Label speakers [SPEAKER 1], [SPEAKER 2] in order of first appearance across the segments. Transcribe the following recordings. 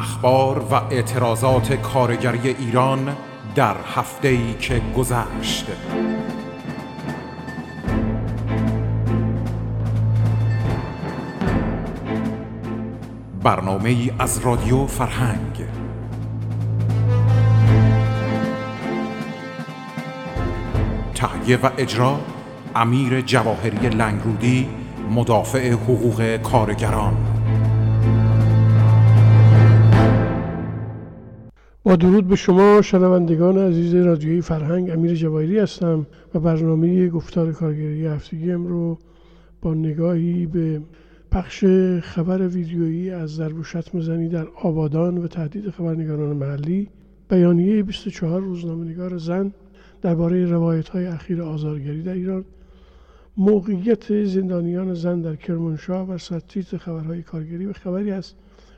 [SPEAKER 1] اخبار و اعتراضات کارگری ایران در هفته ای که گذشت. برنامه ای از رادیو فرهنگ. تهیه و اجرا امیر جواهری لنگرودی مدافع حقوق کارگران.
[SPEAKER 2] با درود به شما شنوندگان عزیز رادیوی فرهنگ امیر جواهری هستم و برنامه گفتار کارگری هفتگی رو با نگاهی به پخش خبر ویدیویی از ضرب و شتم زنی در آبادان و تهدید خبرنگاران محلی بیانیه 24 روزنامه‌نگار زن درباره روایت های اخیر آزارگری در ایران موقعیت زندانیان زن در کرمانشاه و سرتیت خبرهای کارگری و خبری از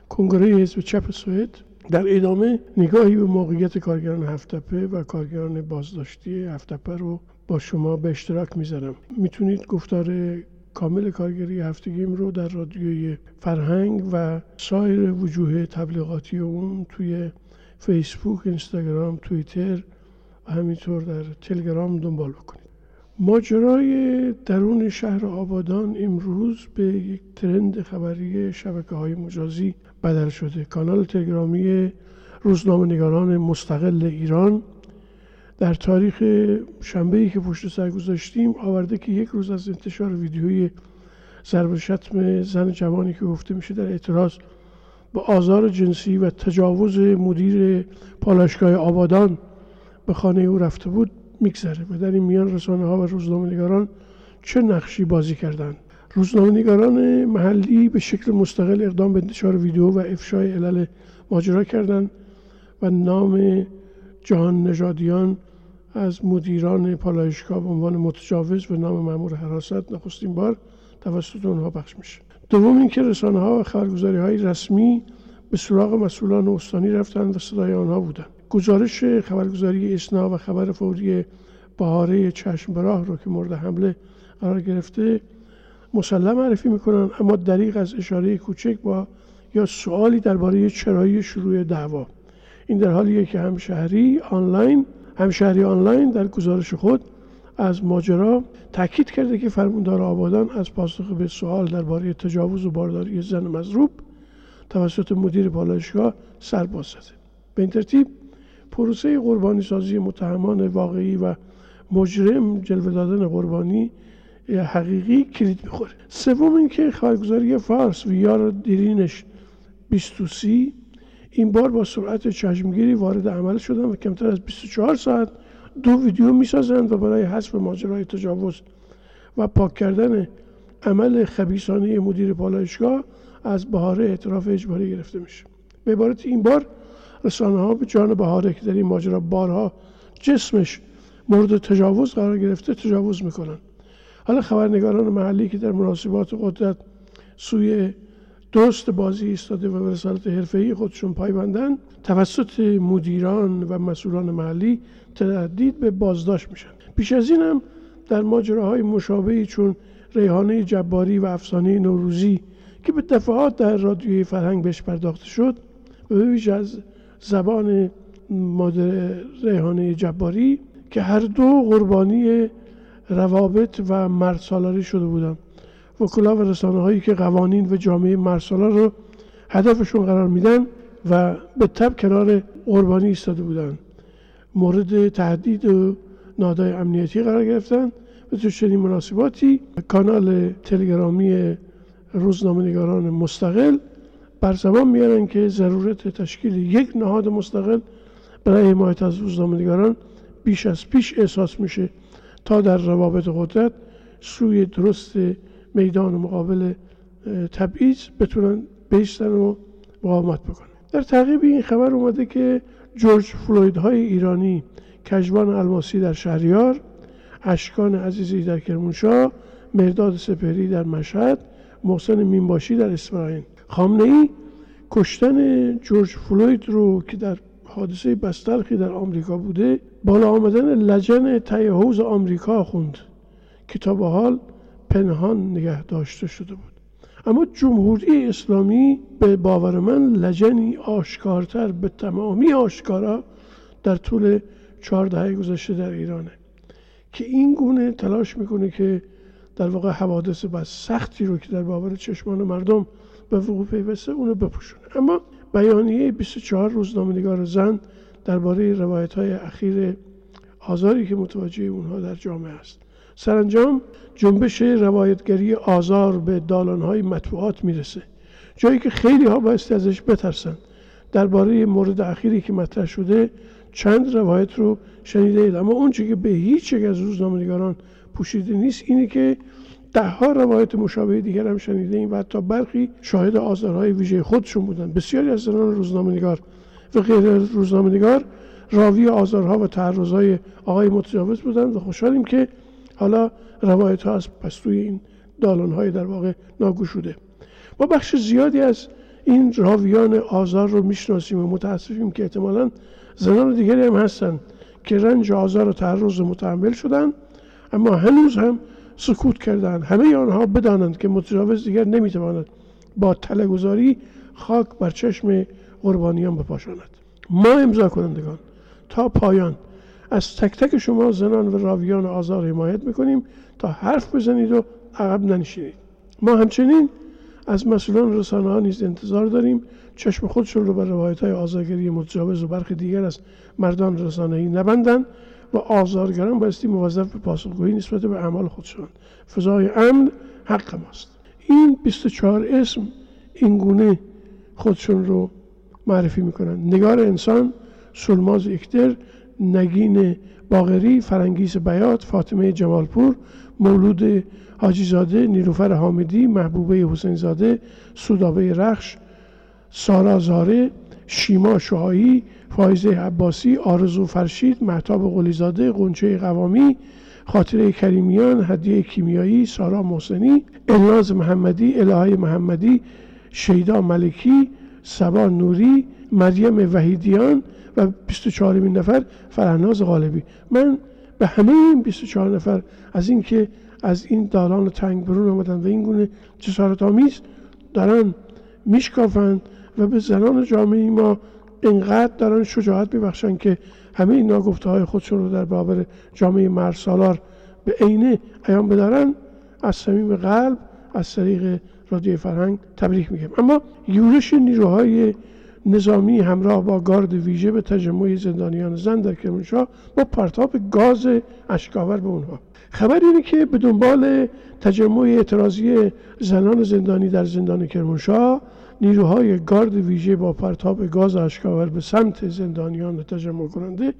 [SPEAKER 2] کنگره حزب چپ سوئد در ادامه نگاهی به موقعیت کارگران هفتپه و کارگران بازداشتی هفتپه رو با شما به اشتراک می‌ذارم. می‌تونید گفتار کامل کارگری هفتگیم رو در رادیوی فرهنگ و سایر وجوه تبلیغاتی اون توی فیسبوک، اینستاگرام، توییتر و همینطور در تلگرام دنبال بکنید. ماجرای درون شهر آبادان امروز به یک ترند خبری شبکه های مجازی بدل شده. کانال تلگرامی روزنامه نگاران مستقل ایران. در تاریخ شنبه ای که پشت سر گذاشتیم آورده که یک روز از انتشار ویدیوی ضرب شتم زن جوانی که گفته میشه در اعتراض به آزار جنسی و تجاوز مدیر پالایشگاه آبادان به خانه او رفته بود میگذره. و در این میان رسانه ها و روزنامه نگاران چه نقشی بازی کردند؟ روزنامه نگاران محلی به شکل مستقل اقدام به انتشار ویدیو و افشای علل ماجرا کردند و نام جهان نژادیان از مدیران پالایشگاه به عنوان متجاوز و نام مامور حراست نخستین بار توسط اونها پخش میشه. دوم اینکه رسانه ها و خبرگزاری های رسمی به سراغ مسئولان استانی رفتند و صدای آنها بودند. گزارش خبرگزاری اسنا و خبر فوری بهاره چشم براه رو که مورد حمله قرار گرفته مسلم معرفی می‌کنن اما دریغ از اشاره کوچک با یا سوالی درباره چرایی شروع دعوا. این در حالیه که همشهری آنلاین همشهری آنلاین در گزارش خود از ماجرا تاکید کرده که فرماندار آبادان از پاسخ به سوال درباره تجاوز و بارداری زن مضروب توسط مدیر پالایشگاه سر باز زده. به این ترتیب پروسه قربانی سازی متهمان واقعی و مجرم جلوه دادن قربانی حقیقی کلید می‌خوره. سوم اینکه خبرگزاری فارس ویار دیرینش 20 این بار با سرعت چشمگیری وارد عمل شدن و کمتر از 24 ساعت دو ویدیو می‌سازند و برای حذف ماجرای تجاوز و پاک کردن عمل خبیسانه مدیر پالایشگاه از بهاره اعتراف اجباری گرفته میشه. به عبارت این بار رسانه ها به جان بهاره که در این ماجرا بارها جسمش مورد تجاوز قرار گرفته تجاوز می‌کنن. حالا خبرنگاران محلی که در مناسبات قدرت سوی درست بازی ایستاده و رسالت حرفه‌ای خودشون پایبندن توسط مدیران و مسئولان محلی تردید به بازداشت میشن. پیش از این هم در ماجراهای مشابهی چون ریحانه جباری و افسانه نوروزی که به دفعات در رادیوی فرهنگ بهش پرداخته شد و به از زبان مادر ریحانه جباری که هر دو قربانی روابط و مردسالاری شده بودن وکلا و رسانه هایی که قوانین و جامعه مرسالار رو هدفشون قرار میدن و به تب کنار قربانی ایستاده بودن. مورد تهدید و نادای امنیتی قرار گرفتن و تو چنین مناسباتی کانال تلگرامی روزنامه نگاران مستقل بر زبان میارن که ضرورت تشکیل یک نهاد مستقل برای حمایت از روزنامه نگاران بیش از پیش احساس میشه. تا در روابط قدرت سوی درست میدان مقابل تبعیض بتونن بیستن و مقاومت بکنن. در تعقیب این خبر اومده که جورج فلوید های ایرانی کجوان الماسی در شهریار اشکان عزیزی در کرمانشاه مرداد سپهری در مشهد محسن مینباشی در اسفراین خامنه ای کشتن جورج فلوید رو که در حادثه بسترخی در آمریکا بوده بالا آمدن لجن تای حوز آمریکا خوند که تا به حال پنهان نگه داشته شده بود. اما جمهوری اسلامی به باور من لجنی آشکارتر به تمامی آشکارا در طول چهار دهه گذشته در ایرانه که این گونه تلاش می‌کنه که در واقع حوادث بس سختی رو که در باور چشمان مردم به وقوع پیوسته اونو بپوشونه. اما بیانیه 24 روزنامه‌نگار زن درباره روایت های اخیر آزاری که متوجه اونها در جامعه است. سرانجام جنبش روایتگری آزار به دالانهای مطبوعات می‌رسه. جایی که خیلی ها بایستی ازش بترسن. درباره مورد اخیری که مطرح شده چند روایت رو شنیده اید اما اون که به هیچ یک از روزنامه‌نگاران پوشیده نیست اینه که ده ها روایت مشابه دیگر هم شنیده ایم و حتی برخی شاهد آزارهای ویژه خودشون بودن. بسیاری از زنان روزنامه‌نگار و غیر روزنامه‌نگار راوی آزارها و تعرضهای آقای متجاوز بودند و خوشحالیم که حالا روایت ها از پستوی این دالان های در واقع ناگوشوده ما بخش زیادی از این راویان آزار رو می‌شناسیم و متاسفیم که احتمالا زنان دیگری هم هستند که رنج آزار و تعرض متحمل شدن اما هنوز هم سکوت کردن. همه آنها بدانند که متجاوز دیگر نمی‌تواند با تلگذاری خاک بر چشم قربانیان بپاشاند. ما امضا کنندگان تا پایان. از تک تک شما زنان و راویان آزار حمایت می‌کنیم تا حرف بزنید و عقب ننشینید. ما همچنین از مسئولان رسانه ها نیز انتظار داریم چشم خودشون رو بر روایت های آزارگری متجاوز و برخی دیگر از مردان رسانه ای نبندن. و آزارگران بایستی موظف به پاسخگویی نسبت به اعمال خودشان فضای امن حق ماست. این 24 اسم اینگونه خودشون رو معرفی می‌کنن نگار انسان سلماز اکتر نگین باغری فرنگیس بیات فاطمه جمالپور مولود حاجی زاده نیلوفر حامدی محبوبه حسین زاده سودابه رخش سارا زاره شیما شهایی فایزه عباسی آرزو فرشید محتاب قلیزاده قنچه قوامی خاطره کریمیان هدیه کیمیایی سارا محسنی الناز محمدی الهه محمدی شیدا ملکی سبا نوری مریم وحیدیان و 24 نفر فرهناز غالبی. من به همه این 24 نفر از اینکه از این دالان تنگ برون آمدن و این گونه جسارت آمیز دارن میشکافند و به زنان جامعه ما انقدر دارن شجاعت میبخشن که همه این ناگفته های خودشون رو در برابر جامعه مرد سالار به عینه ایام بدارن از صمیم قلب از طریق رادیو فرهنگ تبریک میگم. اما یورش نیروهای نظامی همراه با گارد ویژه به تجمع زندانیان زن در کرمانشاه با پرتاب گاز اشکاور به اونها. خبر اینه که به دنبال تجمع اعتراضی زنان زندانی در زندان کرمانشاه نیروهای گارد ویژه با پرتاب گاز اشکاور به سمت زندانیان تجمع کننده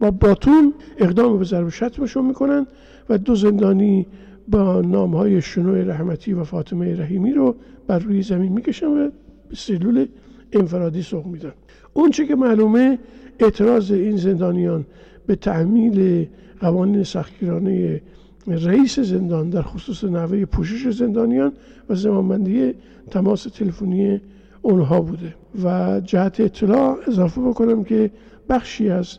[SPEAKER 2] با باتون اقدام به ضرب شتمشون می‌کنن و دو زندانی با نام های شنوع رحمتی و فاطمه رحیمی رو بر روی زمین می‌کشن و به سلول انفرادی سوق میدن. اون که معلومه اعتراض این زندانیان به تعمیل قوانین سختگیرانه رئیس زندان در خصوص نحوه پوشش زندانیان و زمانبندی تماس تلفنی اونها بوده. و جهت اطلاع اضافه بکنم که بخشی از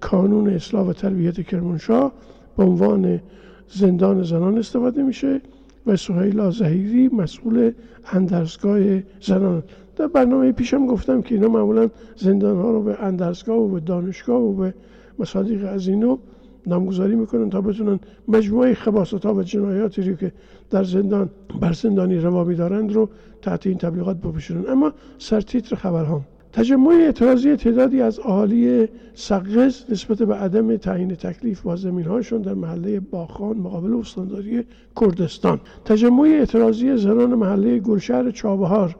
[SPEAKER 2] کانون اصلاح و تربیت کرمانشاه به عنوان زندان زنان استفاده میشه و سهیلا زهیری مسئول اندرزگاه زنان. در برنامه پیشم گفتم که اینا معمولا زندان ها رو به اندرزگاه و به دانشگاه و به مصادیق از اینو نامگذاری می‌کنن تا بتونن مجموعه خباست ها و جنایاتی رو که در زندان بر زندانی روا میدارند رو تحت این تبلیغات بپوشونن اما سرتیتر خبرها. تجمع اعتراضی تعدادی از اهالی سقز نسبت به عدم تعیین تکلیف با زمین هاشون در محله باخان مقابل استانداری کردستان. تجمع اعتراضی زنان محله گلشهر چابهار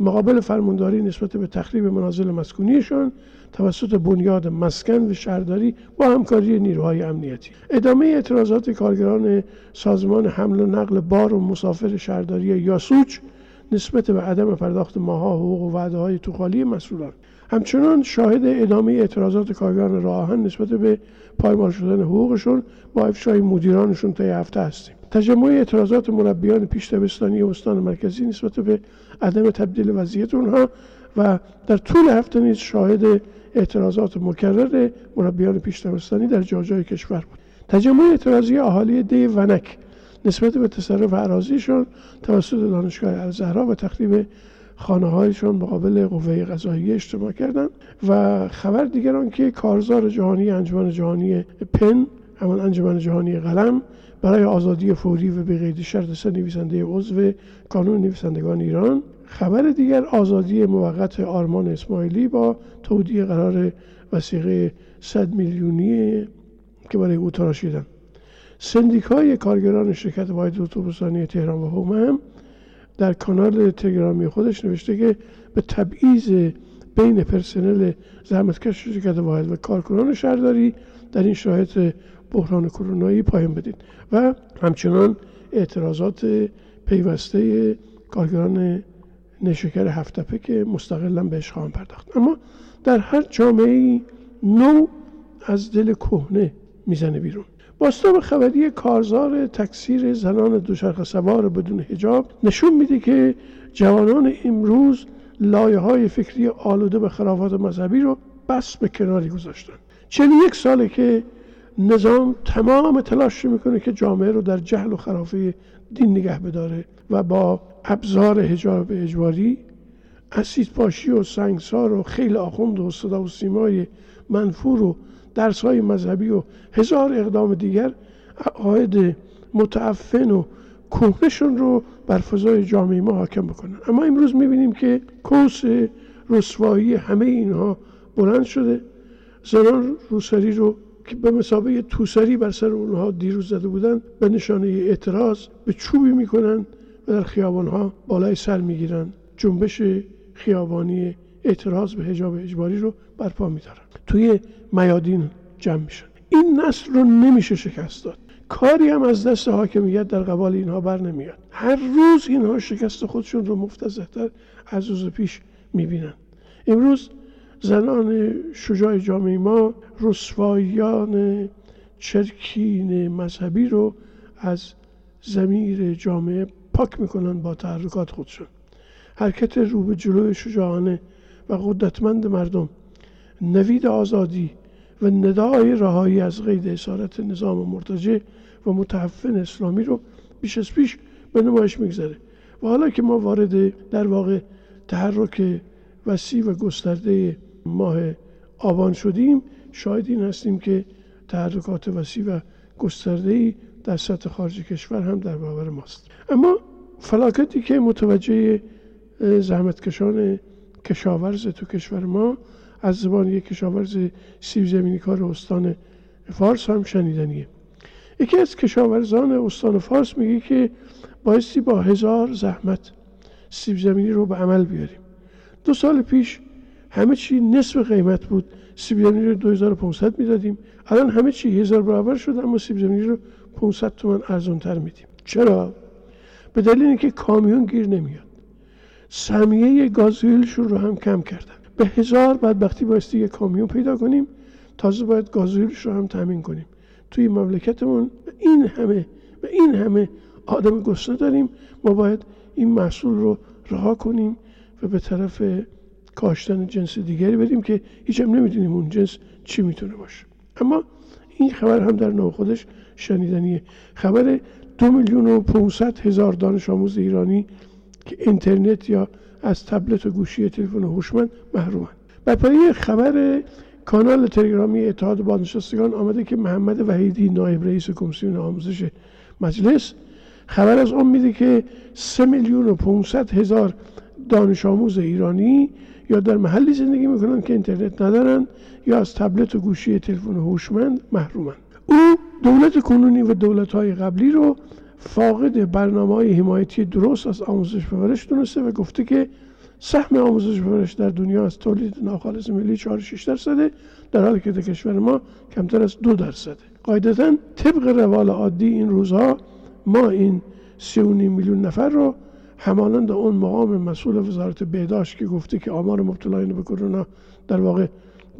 [SPEAKER 2] مقابل فرمانداری نسبت به تخریب منازل مسکونیشان توسط بنیاد مسکن و شهرداری با همکاری نیروهای امنیتی. ادامه اعتراضات کارگران سازمان حمل و نقل بار و مسافر شهرداری یاسوچ نسبت به عدم پرداخت ماها حقوق و وعده های توخالی مسئولان. همچنان شاهد ادامه اعتراضات کارگران راهن نسبت به پایمال شدن حقوقشون با افشای مدیرانشون طی هفته هستیم. تجمع اعتراضات مربیان پیش دبستانی استان مرکزی نسبت به عدم تبدیل وضعیت اونها و در طول هفته نیز شاهد اعتراضات مکرر مربیان پیش دبستانی در جاجای کشور بود. تجمع اعتراضی اهالی دی ونک نسبت به تصرف عراضیشون توسط دانشگاه الزهرا و تخریب خانه هایشان مقابل قوه قضاییه اجتماع کردند و خبر دیگران که کارزار جهانی انجمن جهانی پن همان انجمن جهانی قلم برای آزادی فوری و به قید شرط سه نویسنده عضو کانون نویسندگان ایران خبر دیگر آزادی موقت آرمان اسماعیلی با تودیع قرار وسیقه 100 میلیونی که برای او تراشیدن. سندیکای کارگران شرکت واحد اتوبوسانی تهران و هومه هم در کانال تلگرامی خودش نوشته که به تبعیض بین پرسنل زحمتکش شرکت واحد و کارکنان شهرداری در این شرایط بحران کرونایی پایان بدید و همچنان اعتراضات پیوسته کارگران نشکر هفتپه که مستقلا بهش خواهم پرداخت. اما در هر جامعه نو از دل کهنه می‌زنه بیرون. باستاب خبری کارزار تکثیر زنان دوچرخه سوار بدون هجاب نشون میده که جوانان امروز لایه های فکری آلوده به خرافات مذهبی رو بس به کناری گذاشتن. چلی یک ساله که نظام تمام تلاش می‌کنه که جامعه رو در جهل و خرافه دین نگه بداره و با ابزار هجاب اجباری اسید پاشی و سنگسار و خیلی آخوند و صدا و سیمای منفور و درس های مذهبی و هزار اقدام دیگر عقاید متعفن و کهنشون رو بر فضای جامعه ما حاکم بکنن. اما امروز می‌بینیم که کوس رسوایی همه اینها بلند شده. زنان روسری رو که به مسابقه توسری بر سر اونها دیروز زده بودن به نشانه اعتراض به چوبی می‌کنن و در خیابان ها بالای سر می‌گیرن. جنبش خیابانی اعتراض به حجاب اجباری رو برپا میدارن. توی میادین جمع میشن. این نسل رو نمیشه شکست داد. کاری هم از دست حاکمیت در قبال اینها بر نمیاد. هر روز اینها شکست خودشون رو مفتزهتر از روز پیش می‌بینن. امروز زنان شجاع جامعه ما رسوایان چرکین مذهبی رو از زمیر جامعه پاک می‌کنن با تحرکات خودشون. حرکت رو به جلوی شجاعانه و قدرتمند مردم نوید آزادی و ندای رهایی از قید اسارت نظام مرتجع و متحفن اسلامی رو بیش از پیش به نمایش می‌گذاره. و حالا که ما وارد در واقع تحرک وسیع و گسترده ماه آبان شدیم شاید این هستیم که تحرکات وسیع و گسترده در سطح خارج کشور هم در برابر ماست. اما فلاکتی که متوجه زحمتکشان کشاورز تو کشور ما از زبان یک کشاورز سیب زمینی کار استان فارس هم شنیدنیه. یکی از کشاورزان استان فارس میگه که بایستی با هزار زحمت سیب زمینی رو به عمل بیاریم. دو سال پیش همه چی نصف قیمت بود. سیب زمینی رو 2500 می‌دادیم. الان همه چی هزار برابر شد اما سیب زمینی رو 500 تومن ارزون تر میدیم. چرا؟ به دلیل اینکه کامیون گیر نمیاد. سهمیه گازوئیلشون رو هم کم کردن. به هزار بدبختی بایستی یه کامیون پیدا کنیم. تازه باید گازوئیلش رو هم تامین کنیم. توی مملکتمون این همه و این همه آدم گسته داریم. ما باید این محصول رو رها کنیم و به طرف کاشتن جنس دیگری بریم که هیچ هم نمی‌دونیم اون جنس چی می‌تونه باشه اما این خبر هم در نوع خودش شنیدنیه خبر دو میلیون و 500 هزار دانش آموز ایرانی که اینترنت یا از تبلت و گوشی تلفن هوشمند محرومن بر پایه خبر کانال تلگرامی اتحاد بازنشستگان آمده که محمد وحیدی نایب رئیس کمیسیون آموزش مجلس خبر از آن میده که سه میلیون و 500 هزار دانش آموز ایرانی یا در محلی زندگی می‌کنن که اینترنت ندارن یا از تبلت و گوشی تلفن هوشمند محرومن. او دولت کنونی و دولت های قبلی رو فاقد برنامه های حمایتی درست از آموزش پرورش دونسته و گفته که سهم آموزش پرورش در دنیا از تولید ناخالص ملی 4 6 درصده در حالی که در کشور ما کمتر از دو درصده. قاعدتا طبق روال عادی این روزها ما این 3.5 میلیون نفر رو همانند اون مقام مسئول وزارت بهداشت که گفته که آمار مبتلایان به کرونا در واقع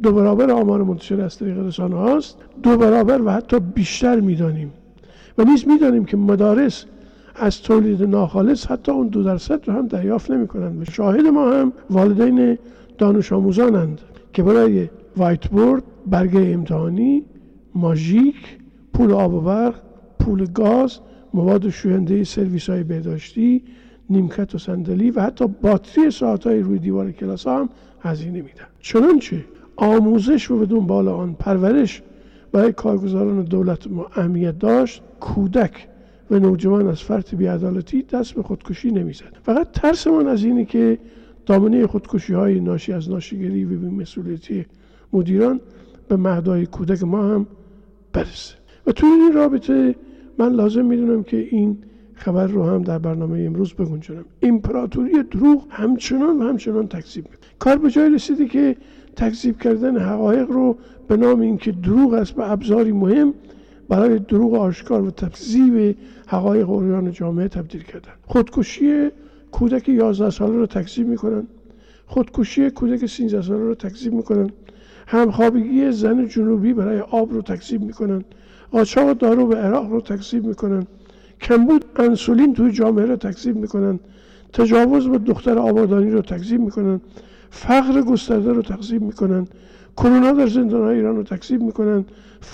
[SPEAKER 2] دو برابر آمار منتشر از طریق رسانه هاست دو برابر و حتی بیشتر می‌دانیم. و نیز می‌دانیم که مدارس از تولید ناخالص حتی اون دو درصد رو هم دریافت نمی کنند و شاهد ما هم والدین دانش آموزانند که برای وایت بورد برگه امتحانی ماژیک پول آب و برق پول گاز مواد شوینده سرویس های بهداشتی نیمکت و صندلی و حتی باتری ساعت های روی دیوار کلاس ها هم هزینه میدن. چنانچه آموزش و به دنبال آن پرورش برای کارگزاران دولت ما اهمیت داشت کودک و نوجوان از فرط بیعدالتی دست به خودکشی نمی‌زد. فقط ترس من از اینه که دامنه خودکشی های ناشی از ناشیگری و مسئولیتی مدیران به مهدای کودک ما هم برسه. و توی این رابطه من لازم می‌دونم که این خبر رو هم در برنامه امروز بگنجانم امپراتوری دروغ همچنان و همچنان تکذیب می‌کنه. کار به جای رسیده که تکذیب کردن حقایق رو به نام اینکه دروغ است به ابزاری مهم برای دروغ آشکار و تکذیب حقایق اوریان جامعه تبدیل کردن. خودکشی کودک 11 ساله رو تکذیب می‌کنن. خودکشی کودک 13 ساله رو تکذیب می‌کنن. همخوابگی زن جنوبی برای آب رو تکذیب می‌کنن. قاچاق دارو به عراق رو تکذیب می‌کنن. کمبود انسولین توی جامعه رو تکذیب می‌کنن تجاوز به دختر آبادانی رو تکذیب می‌کنن فقر گسترده رو تکذیب می‌کنن کرونا در زندان های ایران رو تکذیب می‌کنن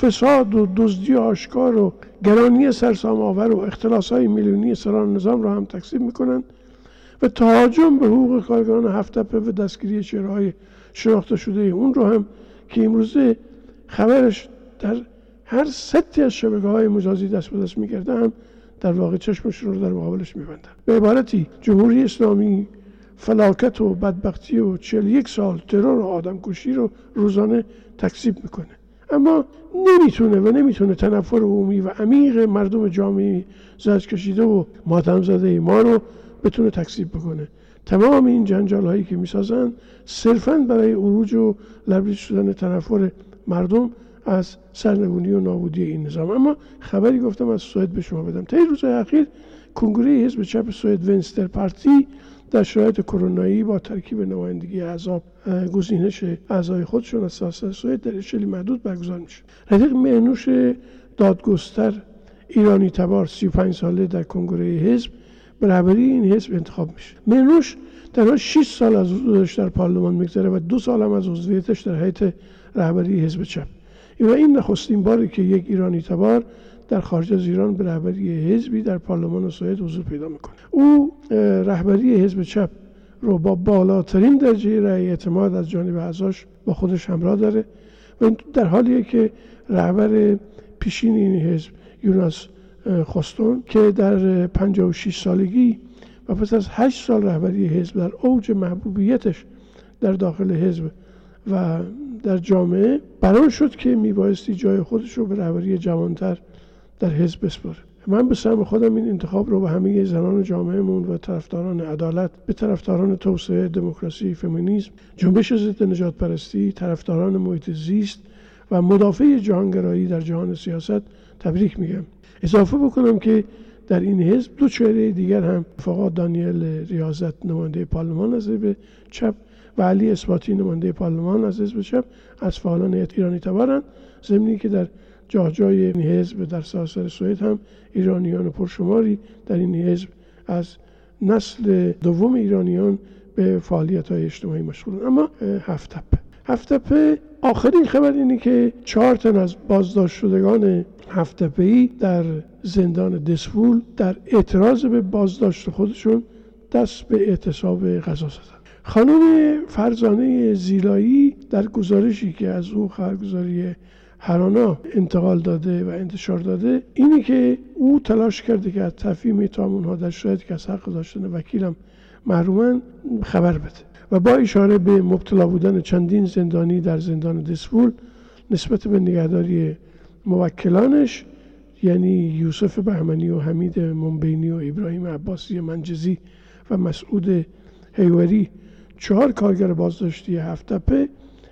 [SPEAKER 2] فساد و دزدی آشکار و گرانی سرسام آور و اختلاس های میلیونی سران نظام رو هم تکذیب می‌کنن و تهاجم به حقوق کارگران هفتپه و دستگیری چهرهای شناخته شده اون رو هم که امروزه خبرش در هر ستی از شبکه های مجازی دست به دست می‌کرده هم در واقع چشمشون رو در مقابلش میبندن به عبارتی جمهوری اسلامی فلاکت و بدبختی و یک سال ترور و آدم کشی رو روزانه تکذیب می‌کنه. اما نمی‌تونه و نمی‌تونه تنفر عمومی و عمیق مردم جامعه زج کشیده و ماتم زده ما رو بتونه تکذیب بکنه. تمام این جنجال هایی که می‌سازن صرفا برای عروج و لبریز شدن تنفر مردم از سرنگونی و نابودی این نظام. اما خبری گفتم از سوئد به شما بدم. تا این روز اخیر کنگره حزب چپ سوئد ونستر پارتی در شرایط کرونایی با ترکیب نمایندگی اعضاب گزینش اعضای خودشون از سیاست سوئد در اشلی محدود برگزار میشه. رفیق مهنوش دادگستر ایرانی تبار 35 ساله در کنگره حزب به رهبری این حزب انتخاب میشه. مهنوش تنها 6 سال از حضورش در پارلمان میگذره و دو سال هم از عضویتش در هیئت رهبری حزب چپ. و این نخستین باری که یک ایرانی تبار در خارج از ایران به رهبری حزبی در پارلمان سوئد حضور پیدا می‌کنه. او رهبری حزب چپ رو با بالاترین درجه رأی اعتماد از جانب اعضاش با خودش همراه داره و در حالیه که رهبر پیشین این حزب یوناس خستون که در 56 سالگی و پس از 8 سال رهبری حزب در اوج محبوبیتش در داخل حزب و در جامعه بران شد که میبایستی جای خودش رو به رهبری جوانتر در حزب بسپاره. من به سهم خودم این انتخاب رو به همه زنان جامعهمون و طرفداران عدالت به طرفداران توسعه دموکراسی فمینیسم جنبش ضد نجات پرستی طرفداران محیط زیست و مدافع جهانگرایی در جهان سیاست تبریک میگم. اضافه بکنم که در این حزب دو چهره دیگر هم فقط دانیل ریاضت نماینده پارلمان از حزب چپ و علی اثباتی نماینده پارلمان از حزب چپ از فعالان ایرانی تبارند زمینی که در جا جای این حزب در سراسر سوئد هم ایرانیان پرشماری در این حزب از نسل دوم ایرانیان به فعالیت های اجتماعی مشغول. اما هفتپه هفتپه آخرین خبر اینه که چهار تن از بازداشت شدگان هفتپه در زندان دسفول در اعتراض به بازداشت خودشون دست به اعتصاب غذا زدن. خانم فرزانه زیلایی در گزارشی که از او خبرگزاری هرانا انتقال داده و انتشار داده اینه که او تلاش کرده که از تفهیم ایتام ها در شاید که از حق داشتن وکیلم محرومن خبر بده. و با اشاره به مبتلا بودن چندین زندانی در زندان دسفول نسبت به نگهداری موکلانش یعنی یوسف بهمنی و حمید منبینی و ابراهیم عباسی منجزی و مسعود حیوری چهار کارگر بازداشتی هفتپه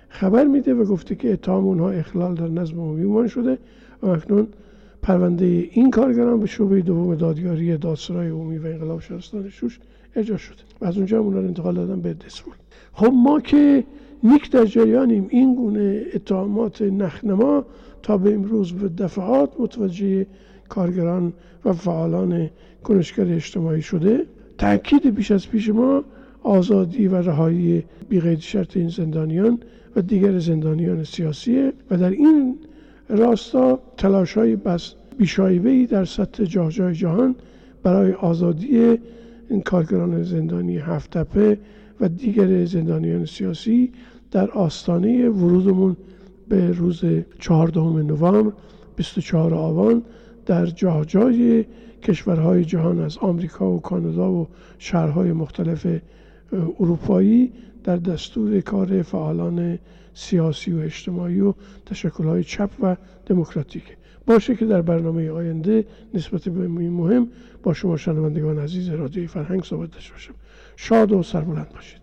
[SPEAKER 2] خبر میده و گفته که اتهام اونها اخلال در نظم عمومی شده. و اکنون پرونده این کارگران به شعبه دوم دادگاری دادسرای عمومی و انقلاب شهرستان شوش اجرا شده. و از اونجا اونها رو انتقال دادن به دسفول خب ما که نیک در جریانیم این گونه اتهامات نخنما تا به امروز و دفعات متوجه کارگران و فعالان کنشگر اجتماعی شده. تاکید بیش از پیش ما آزادی و رهایی بیقید شرط این زندانیان و دیگر زندانیان سیاسی و در این راستا تلاش های بس بیشایبه در سطح جاه جای جهان برای آزادی این کارگران زندانی هفتپه و دیگر زندانیان سیاسی در آستانه ورودمون به روز 14 نوامبر 24 آبان در جاه جای کشورهای جهان از آمریکا و کانادا و شهرهای مختلف اروپایی در دستور کار فعالان سیاسی و اجتماعی و تشکلهای چپ و دموکراتیک. باشه که در برنامه آینده نسبت به این مهم با شما شنوندگان عزیز رادیوی فرهنگ صحبت داشته باشم. شاد و سربلند باشید.